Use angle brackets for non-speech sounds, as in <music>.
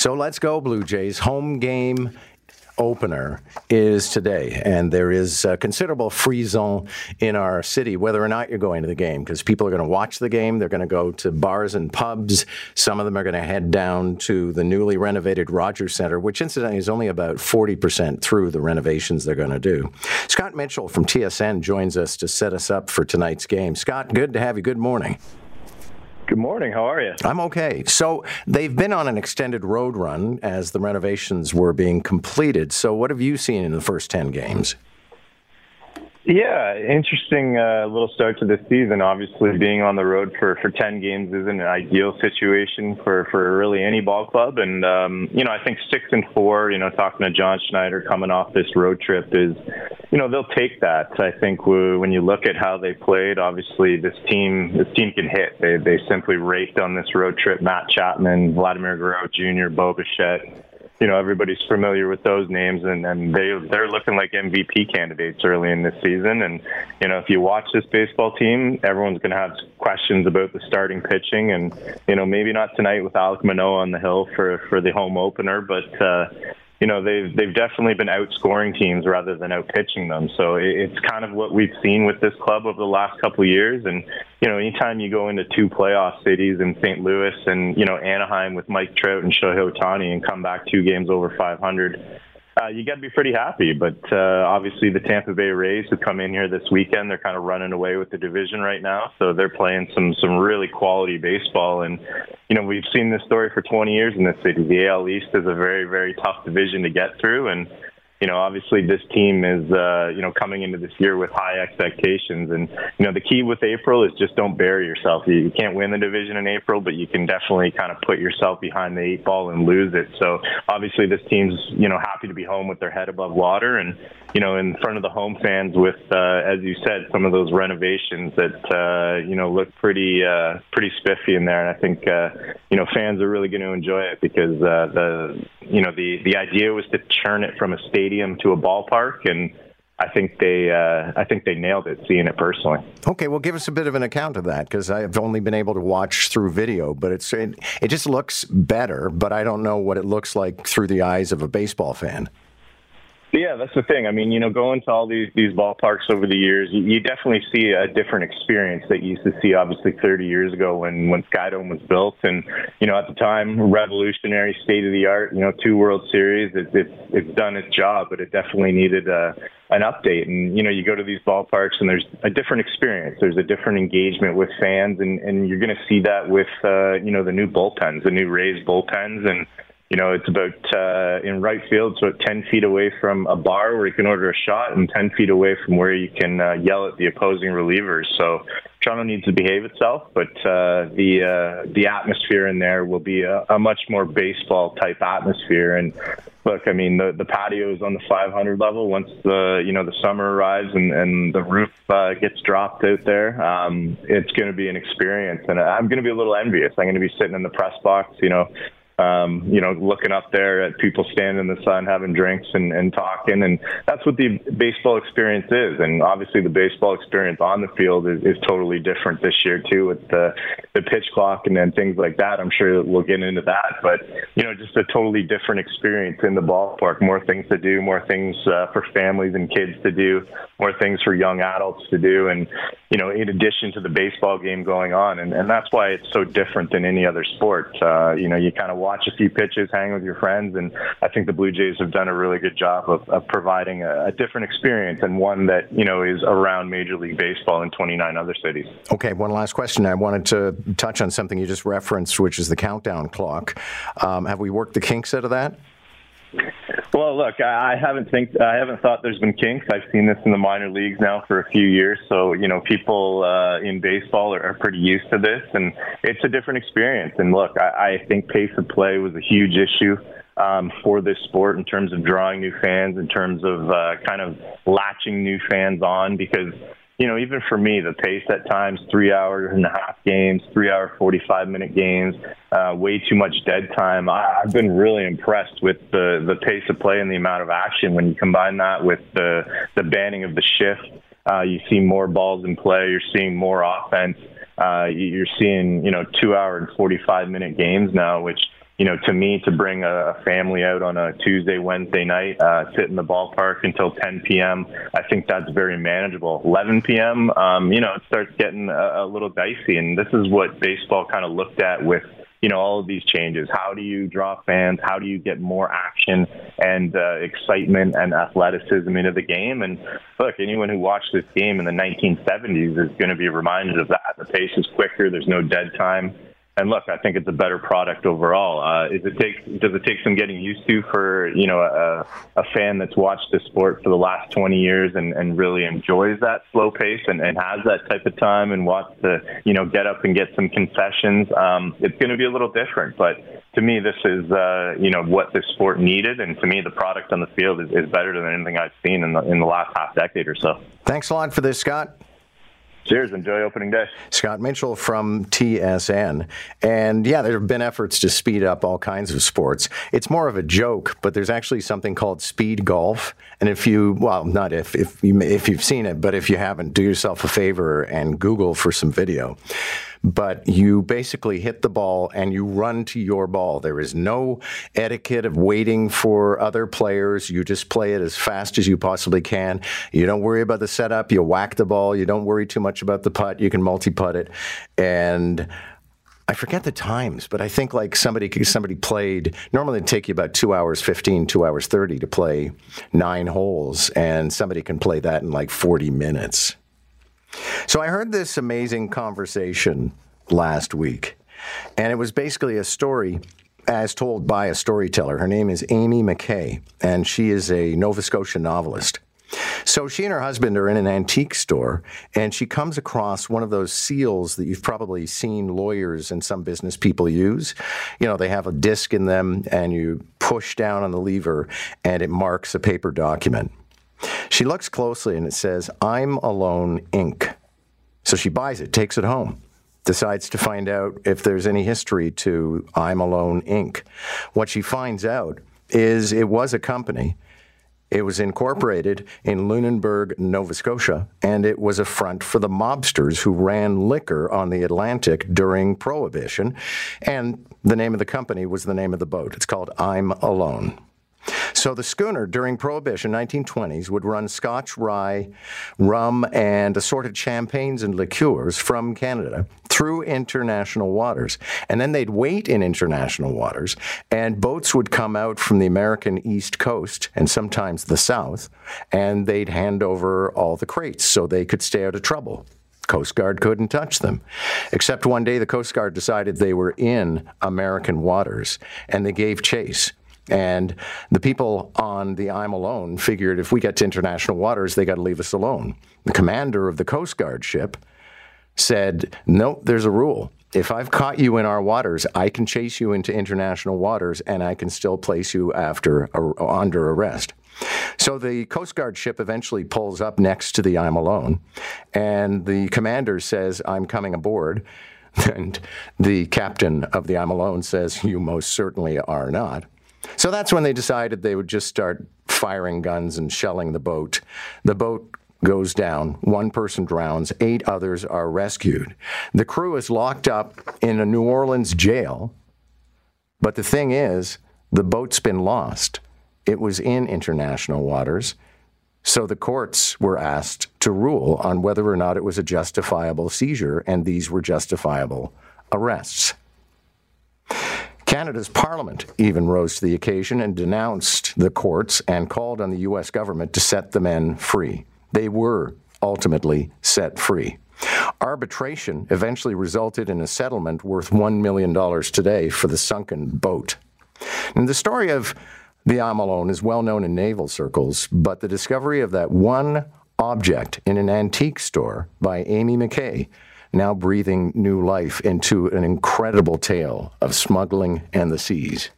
So let's go, Blue Jays. Home game opener is today, and there is a considerable frisson in our city, whether or not you're going to the game, because people are going to watch the game. They're going to go to bars and pubs. Some of them are going to head down to the newly renovated Rogers Center, which incidentally is only about 40% through the renovations they're going to do. Scott Mitchell from TSN joins us to set us up for tonight's game. Scott, good to have you. Good morning. Good morning. How are you? I'm okay. So they've been on an extended road run as the renovations were being completed. So what have you seen in the first 10 games? Yeah, interesting uh, little start to the season. Obviously, being on the road for, for 10 games isn't an ideal situation for, for really any ball club. And, um, you know, I think six and four, you know, talking to John Schneider coming off this road trip is, you know, they'll take that. I think when you look at how they played, obviously this team, this team can hit. They, they simply raked on this road trip Matt Chapman, Vladimir Guerrero Jr., Bo Bichette you know everybody's familiar with those names and, and they they're looking like MVP candidates early in this season. And you know if you watch this baseball team everyone's going to have questions about the starting pitching and you know maybe not tonight with Alek Manoah on the hill for for the home opener but uh you know they've they've definitely been outscoring teams rather than outpitching them. So it's kind of what we've seen with this club over the last couple of years. And you know, anytime you go into two playoff cities in St. Louis and you know Anaheim with Mike Trout and Shohei Ohtani and come back two games over 500 uh, you got to be pretty happy. But uh, obviously, the Tampa Bay Rays who come in here this weekend, they're kind of running away with the division right now. So they're playing some some really quality baseball. And you know, we've seen this story for 20 years in this city. The AL East is a very very tough division to get through, and you know, obviously this team is, uh, you know, coming into this year with high expectations. And, you know, the key with April is just don't bury yourself. You, you can't win the division in April, but you can definitely kind of put yourself behind the eight ball and lose it. So obviously this team's, you know, happy to be home with their head above water and, you know, in front of the home fans with, uh, as you said, some of those renovations that, uh, you know, look pretty, uh, pretty spiffy in there. And I think, uh, you know, fans are really going to enjoy it because, uh, the, you know, the, the idea was to turn it from a stadium to a ballpark, and I think they uh, I think they nailed it seeing it personally. Okay, well, give us a bit of an account of that because I've only been able to watch through video, but it's it, it just looks better, but I don't know what it looks like through the eyes of a baseball fan. Yeah, that's the thing. I mean, you know, going to all these these ballparks over the years, you, you definitely see a different experience that you used to see obviously 30 years ago when when Skydome was built, and you know, at the time, revolutionary, state of the art. You know, two World Series. It, it's it's done its job, but it definitely needed a an update. And you know, you go to these ballparks, and there's a different experience. There's a different engagement with fans, and and you're going to see that with uh, you know the new bullpens, the new Rays bullpens, and you know, it's about uh, in right field, so 10 feet away from a bar where you can order a shot, and 10 feet away from where you can uh, yell at the opposing relievers. So Toronto needs to behave itself, but uh, the uh, the atmosphere in there will be a, a much more baseball type atmosphere. And look, I mean, the the patio is on the 500 level. Once the you know the summer arrives and and the roof uh, gets dropped out there, um, it's going to be an experience. And I'm going to be a little envious. I'm going to be sitting in the press box, you know um, you know, looking up there at people standing in the sun, having drinks and, and talking. And that's what the baseball experience is. And obviously, the baseball experience on the field is, is totally different this year, too, with the, the pitch clock and then things like that. I'm sure we'll get into that. But, you know, just a totally different experience in the ballpark. More things to do, more things uh, for families and kids to do, more things for young adults to do. And, you know, in addition to the baseball game going on. And, and that's why it's so different than any other sport. Uh, you know, you kind of watch a few pitches, hang with your friends, and I think the Blue Jays have done a really good job of, of providing a, a different experience and one that, you know, is around Major League Baseball in 29 other cities. Okay, one last question. I wanted to touch on something you just referenced, which is the countdown clock. Um, have we worked the kinks out of that? Well, look, I haven't think I haven't thought there's been kinks. I've seen this in the minor leagues now for a few years, so you know people uh, in baseball are, are pretty used to this, and it's a different experience. And look, I, I think pace of play was a huge issue um, for this sport in terms of drawing new fans, in terms of uh, kind of latching new fans on, because you know, even for me, the pace at times, three hours and a half games, three hour, 45 minute games, uh, way too much dead time. I, I've been really impressed with the, the pace of play and the amount of action. When you combine that with the, the banning of the shift, uh, you see more balls in play, you're seeing more offense. Uh, you're seeing, you know, two hour and 45 minute games now, which, you know, to me, to bring a, family out on a Tuesday, Wednesday night, uh, sit in the ballpark until 10 p.m., I think that's very manageable. 11 p.m., um, you know, it starts getting a, a little dicey, and this is what baseball kind of looked at with you know all of these changes. How do you draw fans? How do you get more action and uh, excitement and athleticism into the game? And look, anyone who watched this game in the 1970s is going to be reminded of that. The pace is quicker. There's no dead time and look, I think it's a better product overall. Uh, is it take does it take some getting used to for you know a, a fan that's watched the sport for the last 20 years and, and really enjoys that slow pace and, and has that type of time and wants to you know get up and get some concessions? Um, it's going to be a little different, but to me, this is uh, you know what the sport needed, and to me, the product on the field is, is better than anything I've seen in the in the last half decade or so. Thanks a lot for this, Scott. Cheers. Enjoy opening day. Scott Mitchell from TSN. And yeah, there have been efforts to speed up all kinds of sports. It's more of a joke, but there's actually something called speed golf. And if you, well, not if, if, you, if you've seen it, but if you haven't, do yourself a favor and Google for some video but you basically hit the ball and you run to your ball. There is no etiquette of waiting for other players. You just play it as fast as you possibly can. You don't worry about the setup. You whack the ball. You don't worry too much about the putt. You can multi putt it. And I forget the times, but I think like somebody somebody played. Normally, it'd take you about two hours fifteen, two hours thirty to play nine holes, and somebody can play that in like forty minutes. So I heard this amazing conversation last week, and it was basically a story as told by a storyteller. Her name is Ami McKay, and she is a Nova Scotia novelist. So she and her husband are in an antique store, and she comes across one of those seals that you've probably seen lawyers and some business people use. You know, they have a disc in them, and you push down on the lever, and it marks a paper document. She looks closely and it says, I'm Alone Inc. So she buys it, takes it home, decides to find out if there's any history to I'm Alone Inc. What she finds out is it was a company. It was incorporated in Lunenburg, Nova Scotia, and it was a front for the mobsters who ran liquor on the Atlantic during Prohibition. And the name of the company was the name of the boat. It's called I'm Alone. So the schooner during Prohibition, 1920s, would run Scotch, rye, rum, and assorted champagnes and liqueurs from Canada through international waters. And then they'd wait in international waters, and boats would come out from the American East Coast and sometimes the South, and they'd hand over all the crates so they could stay out of trouble. Coast Guard couldn't touch them. Except one day the Coast Guard decided they were in American waters and they gave chase. And the people on the I'm Alone figured if we get to international waters, they got to leave us alone. The commander of the Coast Guard ship said, Nope, there's a rule. If I've caught you in our waters, I can chase you into international waters and I can still place you after under arrest. So the Coast Guard ship eventually pulls up next to the I'm Alone, and the commander says, I'm coming aboard. <laughs> And the captain of the I'm Alone says, You most certainly are not. So that's when they decided they would just start firing guns and shelling the boat. The boat goes down, one person drowns, eight others are rescued. The crew is locked up in a New Orleans jail. But the thing is, the boat's been lost. It was in international waters. So the courts were asked to rule on whether or not it was a justifiable seizure, and these were justifiable arrests. Canada's parliament even rose to the occasion and denounced the courts and called on the U.S. government to set the men free. They were ultimately set free. Arbitration eventually resulted in a settlement worth $1 million today for the sunken boat. And the story of the I'm is well known in naval circles, but the discovery of that one object in an antique store by Ami McKay now breathing new life into an incredible tale of smuggling and the seas.